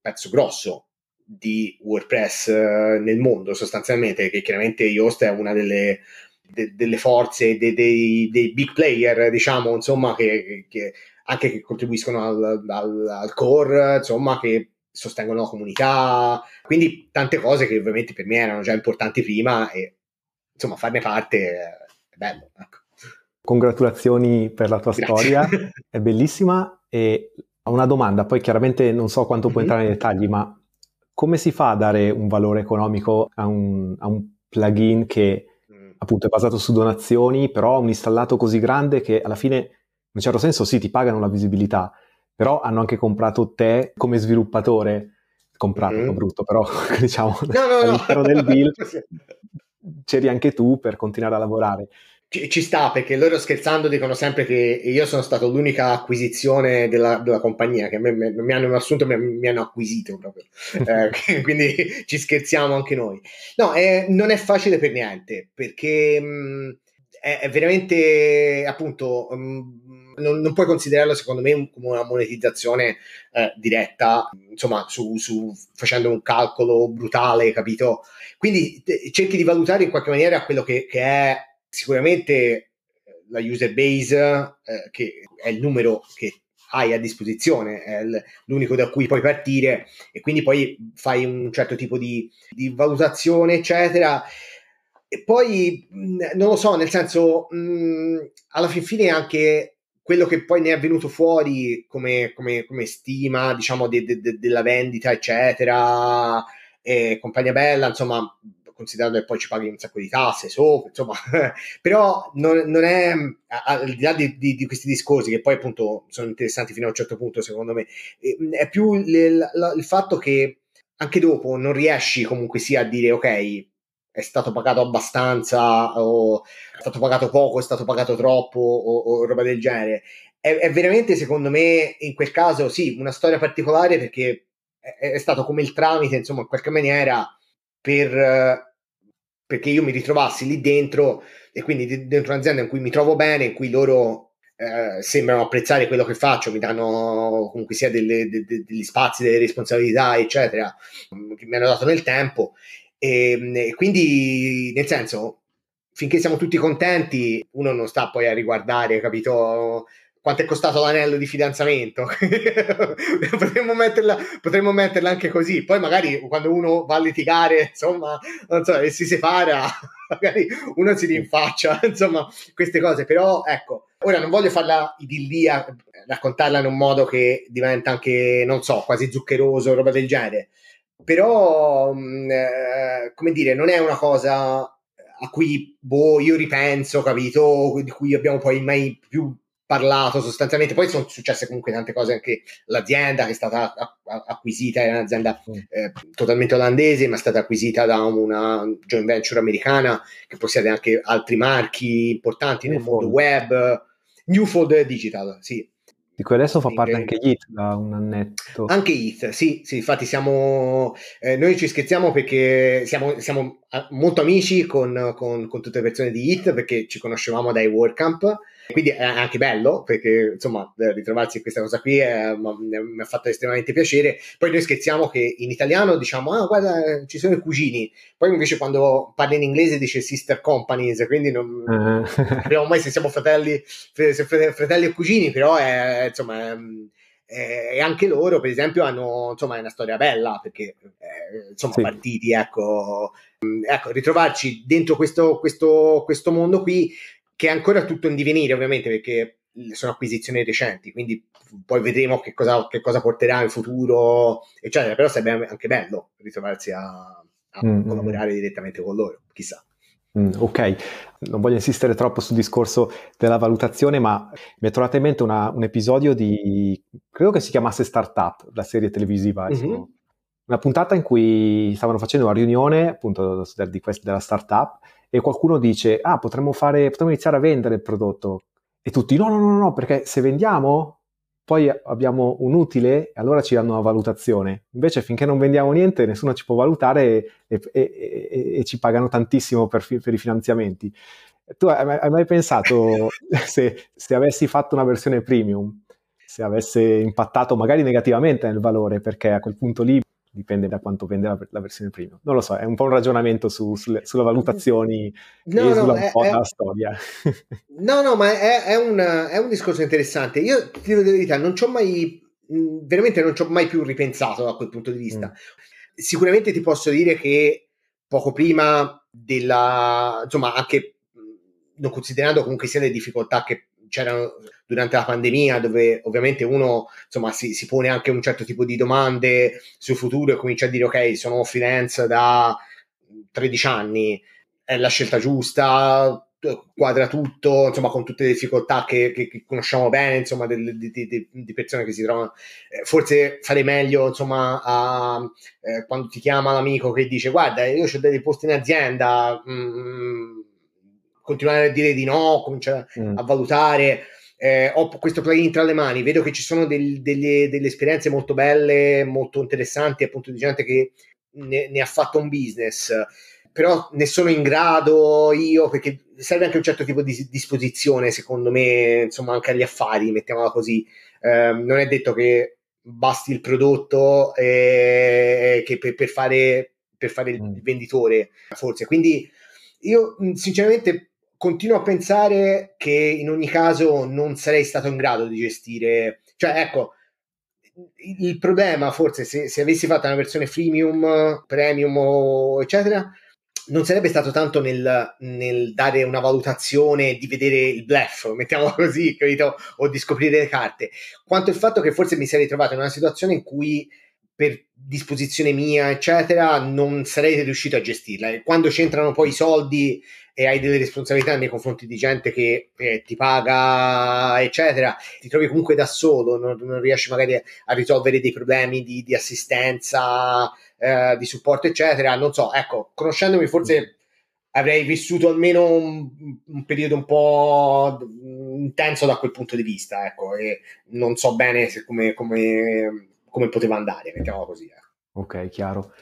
pezzo grosso di WordPress eh, nel mondo sostanzialmente, che chiaramente Yoast è una delle, de, delle forze, de, dei, dei, big player, diciamo, insomma, che, che anche che contribuiscono al, al, al, core, insomma, che sostengono la comunità, quindi tante cose che ovviamente per me erano già importanti prima e insomma farne parte è bello. Ecco.
Congratulazioni per la tua Grazie. storia, è bellissima e una domanda, poi chiaramente non so quanto puoi entrare nei dettagli, ma come si fa a dare un valore economico a un, a un plugin che. Appunto è basato su donazioni, però ha un installato così grande che alla fine, in un certo senso, sì, ti pagano la visibilità, però hanno anche comprato te come sviluppatore, comprato, mm. brutto, però diciamo no, no, all'interno no. del deal c'eri anche tu per continuare a lavorare
ci, sta perché loro scherzando dicono sempre che io sono stato l'unica acquisizione della, della compagnia che me, me, mi hanno assunto mi, mi hanno acquisito proprio. Eh, quindi ci scherziamo anche noi. No eh, non è facile per niente perché mh, mm, è, è, veramente appunto mh, mm, non, non, puoi considerarlo secondo me come una monetizzazione eh, diretta insomma su, su, facendo un calcolo brutale capito? Quindi te, cerchi di valutare in qualche maniera quello che, che è sicuramente eh, la user base, eh, che è il numero che hai a disposizione, è l'unico da cui puoi partire e quindi poi fai un certo tipo di, di valutazione, eccetera. E poi non lo so, nel senso, mh, alla fin fine anche quello che poi ne è venuto fuori come, come, come stima, diciamo, de, de, de, della vendita, eccetera, e compagnia bella, insomma, considerando che poi ci paghi un sacco di tasse sopra, insomma, però non, non, è, al di là di, di, di, questi discorsi, che poi appunto sono interessanti fino a un certo punto, secondo me, è più il, il, il fatto che anche dopo non riesci comunque sia a dire ok, è stato pagato abbastanza o è stato pagato poco, è stato pagato troppo o, o roba del genere. È, è, veramente, secondo me, in quel caso, sì, una storia particolare perché è, è stato come il tramite, insomma, in qualche maniera per perché io mi ritrovassi lì dentro e quindi dentro un'azienda in cui mi trovo bene, in cui loro eh, sembrano apprezzare quello che faccio, mi danno comunque sia delle, de, de, degli spazi, delle responsabilità, eccetera, che mi hanno dato nel tempo. E, e, quindi, nel senso, finché siamo tutti contenti, uno non sta poi a riguardare, capito? Quanto è costato l'anello di fidanzamento. potremmo, metterla, potremmo metterla anche così. Poi magari quando uno va a litigare, insomma, non so, e si separa, magari uno si rinfaccia, insomma, queste cose. Però ecco, ora non voglio farla idillia, raccontarla in un modo che diventa anche, non so, quasi zuccheroso, roba del genere. Però, mm, eh, come dire, non è una cosa a cui boh, io ripenso, capito? Di cui abbiamo poi mai più parlato sostanzialmente. Poi sono successe comunque tante cose anche l'azienda che è stata acquisita, è un'azienda eh, totalmente olandese, ma è stata acquisita da una joint venture americana che possiede anche altri marchi importanti nel mondo web. Newfold Digital, sì.
Di cui adesso fa parte anche Hit da un annetto.
Anche Hit, sì, sì, infatti siamo, eh, noi ci scherziamo perché siamo, siamo molto amici con, con, con, tutte le persone di Hit perché ci conoscevamo dai WordCamp quindi è anche bello perché insomma ritrovarsi in questa cosa qui è, mi ha fatto estremamente piacere. Poi noi scherziamo che in italiano diciamo ah guarda ci sono i cugini, poi invece quando parli in inglese dice sister companies, quindi non uh-huh. sappiamo mai se siamo fratelli, fratelli o cugini, però è insomma... È, e anche loro, per esempio, hanno insomma è una storia bella perché eh, insomma sì. partiti, ecco, ecco, ritrovarci dentro questo, questo, questo mondo qui che è ancora tutto in divenire ovviamente perché sono acquisizioni recenti, quindi poi vedremo che cosa, che cosa porterà in futuro, eccetera, però sarebbe anche bello ritrovarsi a, a mm, mm, mm. collaborare direttamente con loro, chissà.
Mm, ok, non voglio insistere troppo sul discorso della valutazione, ma mi è tornato in mente una, un episodio di, credo che si chiamasse Startup, la serie televisiva, mm-hmm. Una puntata in cui stavano facendo una riunione appunto di quest, della startup e qualcuno dice, ah, potremmo, fare, potremmo iniziare a vendere il prodotto. E tutti, no, no, no, no, perché se vendiamo, poi abbiamo un utile e allora ci danno una valutazione. Invece finché non vendiamo niente, nessuno ci può valutare e, e, e, e ci pagano tantissimo per, per, i finanziamenti. Tu hai, hai mai pensato se, se avessi fatto una versione premium, se avesse impattato magari negativamente nel valore, perché a quel punto lì dipende da quanto vende la, la, versione prima. Non lo so, è un po' un ragionamento su, sulle, sulle, valutazioni no, no, un po' è, dalla storia.
No, no, ma è, è, un, è, un, discorso interessante. Io ti dico la verità, non ci ho mai, veramente non ci ho mai più ripensato da quel punto di vista. Mm. Sicuramente ti posso dire che poco prima della, insomma, anche non considerando comunque sia le difficoltà che c'erano durante la pandemia, dove ovviamente uno insomma, si, si, pone anche un certo tipo di domande sul futuro e comincia a dire ok, sono freelance da 13 anni, è la scelta giusta, quadra tutto, insomma, con tutte le difficoltà che, che, che conosciamo bene, insomma, di, di, di, di, persone che si trovano. Eh, forse fare meglio, insomma, a, eh, quando ti chiama l'amico che dice guarda, io ho dei posti in azienda, mm, continuare a dire di no, cominciare mm. a valutare. Eh, ho questo plugin tra le mani, vedo che ci sono del, delle, delle, esperienze molto belle, molto interessanti, appunto di gente che ne, ne, ha fatto un business, però ne sono in grado io, perché serve anche un certo tipo di disposizione, secondo me, insomma, anche agli affari, mettiamola così. Eh, non è detto che basti il prodotto eh, che per, per, fare, per fare il mm. venditore, forse. Quindi io sinceramente continuo a pensare che in ogni caso non sarei stato in grado di gestire Cioè, ecco, il problema forse se, se avessi fatto una versione freemium, premium, eccetera, non sarebbe stato tanto nel, nel, dare una valutazione di vedere il bluff, mettiamo così, capito? O di scoprire le carte, quanto il fatto che forse mi sarei trovato in una situazione in cui per disposizione mia, eccetera, non sarei riuscito a gestirla. Quando c'entrano poi i soldi e hai delle responsabilità nei confronti di gente che eh, ti paga, eccetera, ti trovi comunque da solo, non, non riesci magari a risolvere dei problemi di, di assistenza, eh, di supporto, eccetera. Non so, ecco, conoscendomi forse avrei vissuto almeno un, un, periodo un po' intenso da quel punto di vista, ecco, e non so bene come, come, come poteva andare, mettiamola così. Eh.
Ok, chiaro.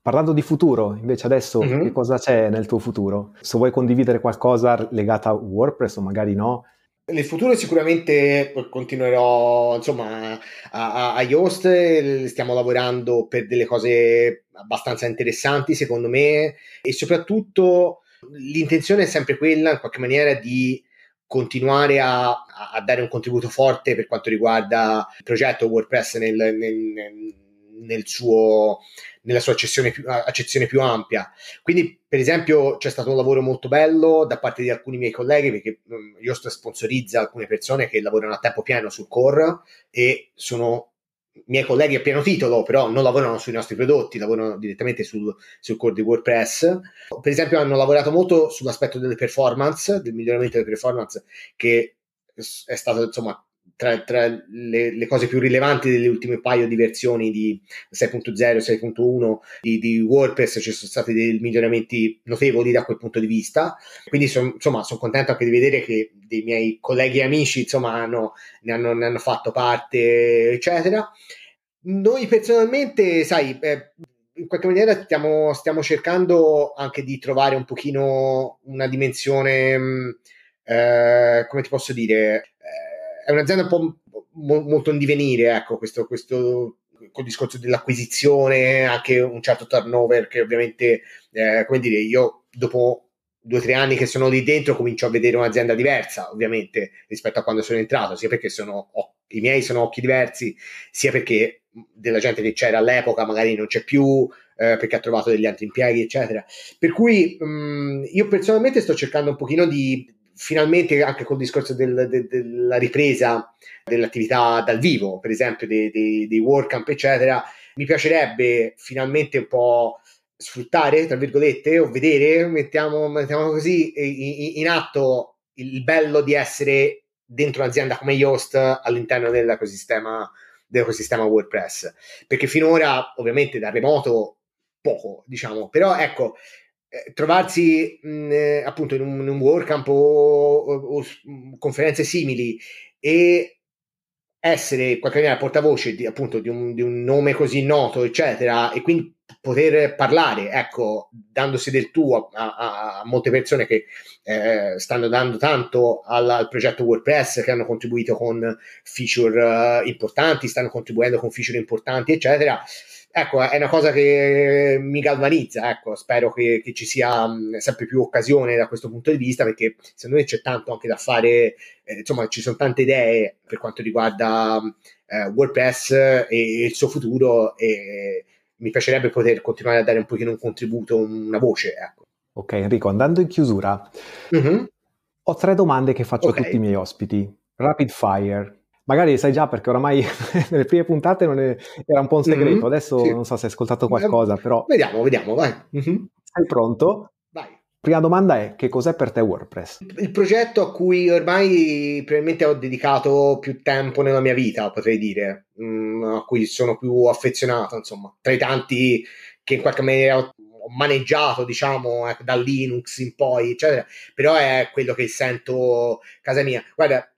Parlando di futuro, invece adesso mm-hmm. che cosa c'è nel tuo futuro? Se vuoi condividere qualcosa legato a WordPress o magari no,
nel futuro sicuramente continuerò insomma a, a, Yoast, stiamo lavorando per delle cose abbastanza interessanti secondo me e soprattutto l'intenzione è sempre quella in qualche maniera di continuare a, a dare un contributo forte per quanto riguarda il progetto WordPress nel, nel, nel suo nella sua accezione più, accezione più ampia. Quindi, per esempio, c'è stato un lavoro molto bello da parte di alcuni miei colleghi, perché io sponsorizza alcune persone che lavorano a tempo pieno sul core e sono miei colleghi a pieno titolo, però non lavorano sui nostri prodotti, lavorano direttamente sul, sul, core di WordPress. Per esempio, hanno lavorato molto sull'aspetto delle performance, del miglioramento delle performance, che è stato insomma tra, tra le, le, cose più rilevanti delle ultime paio di versioni di 6.0 6.1 di, di WordPress ci sono stati dei miglioramenti notevoli da quel punto di vista. Quindi son, insomma sono contento anche di vedere che dei miei colleghi e amici insomma hanno, ne, hanno, ne hanno fatto parte eccetera. Noi personalmente sai eh, in qualche maniera stiamo, stiamo, cercando anche di trovare un pochino una dimensione mm, eh, come ti posso dire è un'azienda un po' mo- molto in divenire, ecco, questo, questo col discorso dell'acquisizione, anche un certo turnover che ovviamente, eh, come dire, io dopo due o tre anni che sono lì dentro comincio a vedere un'azienda diversa, ovviamente, rispetto a quando sono entrato, sia perché sono, oh, i miei sono occhi diversi, sia perché della gente che c'era all'epoca magari non c'è più, eh, perché ha trovato degli altri impieghi, eccetera. Per cui mh, mm, io personalmente sto cercando un pochino di, finalmente anche col discorso del, de, della ripresa dell'attività dal vivo, per esempio dei, dei, dei WordCamp, eccetera, mi piacerebbe finalmente un po' sfruttare, tra virgolette, o vedere, mettiamo, mettiamo così, in, in atto il bello di essere dentro un'azienda come Yoast all'interno dell'ecosistema, dell'ecosistema WordPress. Perché finora, ovviamente, da remoto poco, diciamo, però ecco, trovarsi mh, eh, appunto in un, in un WordCamp o, o, o, conferenze simili e essere in qualche maniera portavoce di, appunto di un, di un, nome così noto, eccetera, e quindi poter parlare, ecco, dandosi del tuo a, a, a molte persone che eh, stanno dando tanto al, al, progetto WordPress, che hanno contribuito con feature uh, importanti, stanno contribuendo con feature importanti, eccetera ecco, è una cosa che mi galvanizza, ecco, spero che, che ci sia sempre più occasione da questo punto di vista, perché secondo me c'è tanto anche da fare, eh, insomma, ci sono tante idee per quanto riguarda eh, WordPress e, e, il suo futuro e mi piacerebbe poter continuare a dare un pochino un contributo, una voce, ecco.
Ok Enrico, andando in chiusura, mm-hmm. ho tre domande che faccio okay. a tutti i miei ospiti. Rapid fire magari sai già perché oramai nelle prime puntate è, era un po' un segreto, mm-hmm, adesso sì. non so se hai ascoltato qualcosa, però...
Vediamo, vediamo, vai.
Mm-hmm. Sei pronto?
Vai.
Prima domanda è, che cos'è per te WordPress?
Il progetto a cui ormai probabilmente ho dedicato più tempo nella mia vita, potrei dire, mm, a cui sono più affezionato, insomma, tra i tanti che in qualche maniera ho maneggiato, diciamo, ecco, da Linux in poi, eccetera, però è quello che sento casa mia. Guarda,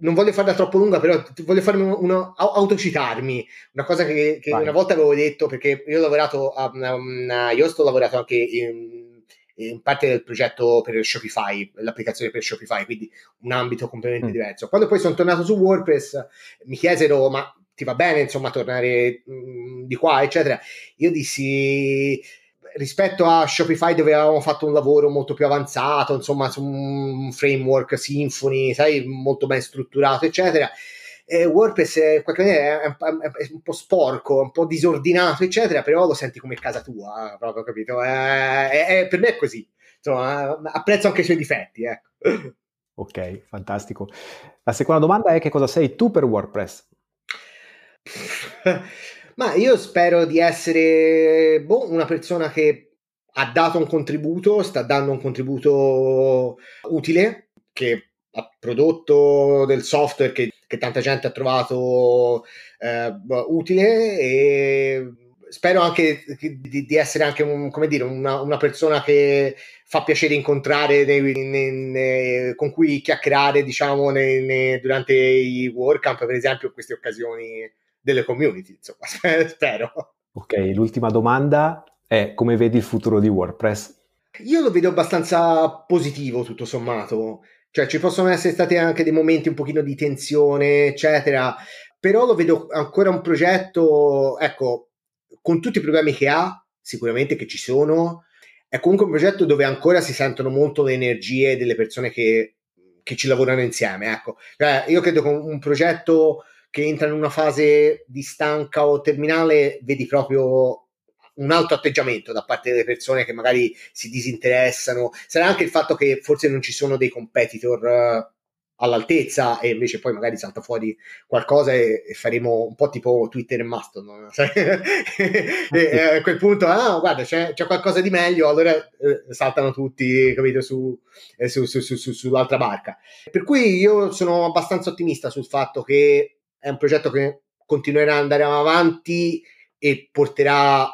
non voglio farla troppo lunga, però voglio farmi uno, autocitarmi, una cosa che, che una volta avevo detto, perché io ho lavorato a, a Yoast, ho lavorato anche in, in, parte del progetto per Shopify, l'applicazione per Shopify, quindi un ambito completamente mm. diverso. Quando poi sono tornato su WordPress, mi chiesero, ma ti va bene, insomma, tornare mh, mm, di qua, eccetera. Io dissi rispetto a Shopify dove avevamo fatto un lavoro molto più avanzato, insomma, su un framework Symfony, sai, molto ben strutturato, eccetera. eh, WordPress è, è, è, è, un po' sporco, un po' disordinato, eccetera, però lo senti come casa tua, proprio capito? per me è così. Insomma, apprezzo anche i suoi difetti, ecco.
Ok, fantastico. La seconda domanda è che cosa sei tu per WordPress?
Ma io spero di essere boh, una persona che ha dato un contributo, sta dando un contributo utile, che ha prodotto del software che, che tanta gente ha trovato eh, utile e spero anche di, di essere anche un, dire, una, una, persona che fa piacere incontrare nei, nei, nei, con cui chiacchierare diciamo durante i WordCamp per esempio in queste occasioni delle community insomma spero
ok l'ultima domanda è come vedi il futuro di WordPress
io lo vedo abbastanza positivo tutto sommato cioè ci possono essere stati anche dei momenti un pochino di tensione eccetera però lo vedo ancora un progetto ecco con tutti i problemi che ha, sicuramente che ci sono, è comunque un progetto dove ancora si sentono molto le energie delle persone che, che ci lavorano insieme. Ecco. Cioè, io credo che un progetto che entra in una fase di stanca o terminale vedi proprio un altro atteggiamento da parte delle persone che magari si disinteressano. Sarà anche il fatto che forse non ci sono dei competitor all'altezza e invece poi magari salta fuori qualcosa e, e faremo un po' tipo Twitter e Mastodon cioè, e, e, a quel punto ah guarda c'è, c'è qualcosa di meglio allora eh, saltano tutti capito su, eh, su, su, sull'altra barca per cui io sono abbastanza ottimista sul fatto che è un progetto che continuerà ad andare avanti e porterà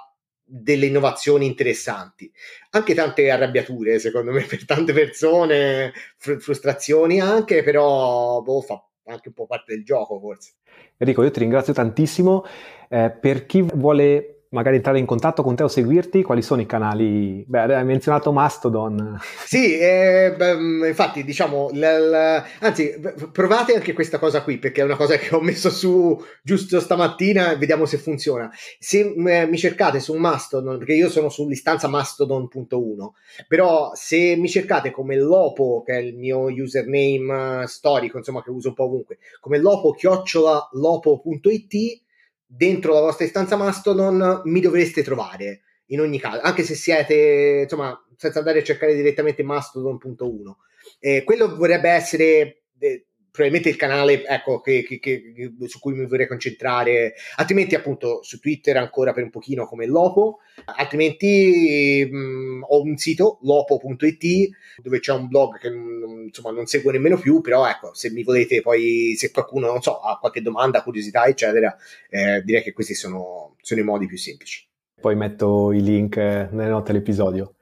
delle innovazioni interessanti. Anche tante arrabbiature, secondo me, per tante persone, fr- frustrazioni anche, però boh, fa anche un po' parte del gioco, forse.
Enrico, io ti ringrazio tantissimo. Eh, per chi vuole magari entrare in contatto con te o seguirti, quali sono i canali? Beh, hai menzionato Mastodon.
Sì, eh, beh, infatti, diciamo, l- l- anzi, provate anche questa cosa qui, perché è una cosa che ho messo su giusto stamattina vediamo se funziona. Se m- mi cercate su Mastodon, perché io sono sull'istanza mastodon.1, però se mi cercate come Lopo, che è il mio username storico, insomma, che uso un po' ovunque, come lopo chiocciola lopo.it, dentro la vostra istanza Mastodon mi dovreste trovare in ogni caso, anche se siete, insomma, senza andare a cercare direttamente Mastodon.1. Eh, quello vorrebbe essere eh, probabilmente il canale ecco, che, che, che, su cui mi vorrei concentrare, altrimenti appunto su Twitter ancora per un pochino come Lopo, altrimenti mh, mm, ho un sito lopo.it dove c'è un blog che mh, insomma non seguo nemmeno più, però ecco se mi volete poi, se qualcuno non so, ha qualche domanda, curiosità eccetera, eh, direi che questi sono, sono i modi più semplici.
Poi metto i link nelle note dell'episodio.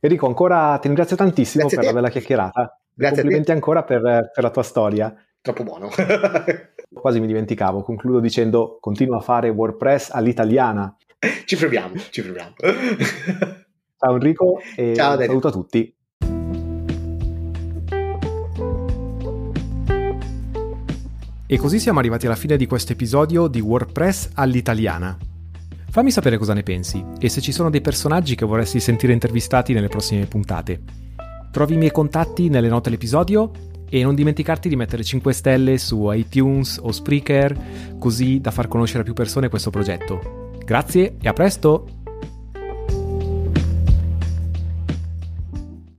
Enrico, ancora ti ringrazio tantissimo Grazie per la bella chiacchierata. Grazie Complimenti ancora per, per, la tua storia.
Troppo buono.
Quasi mi dimenticavo, concludo dicendo continua a fare WordPress all'italiana.
Ci proviamo, ci proviamo.
Ciao Enrico e Ciao, saluto a tutti. E così siamo arrivati alla fine di questo episodio di WordPress all'italiana. Fammi sapere cosa ne pensi e se ci sono dei personaggi che vorresti sentire intervistati nelle prossime puntate. Trovi i miei contatti nelle note dell'episodio e non dimenticarti di mettere 5 stelle su iTunes o Spreaker così da far conoscere a più persone questo progetto. Grazie e a presto!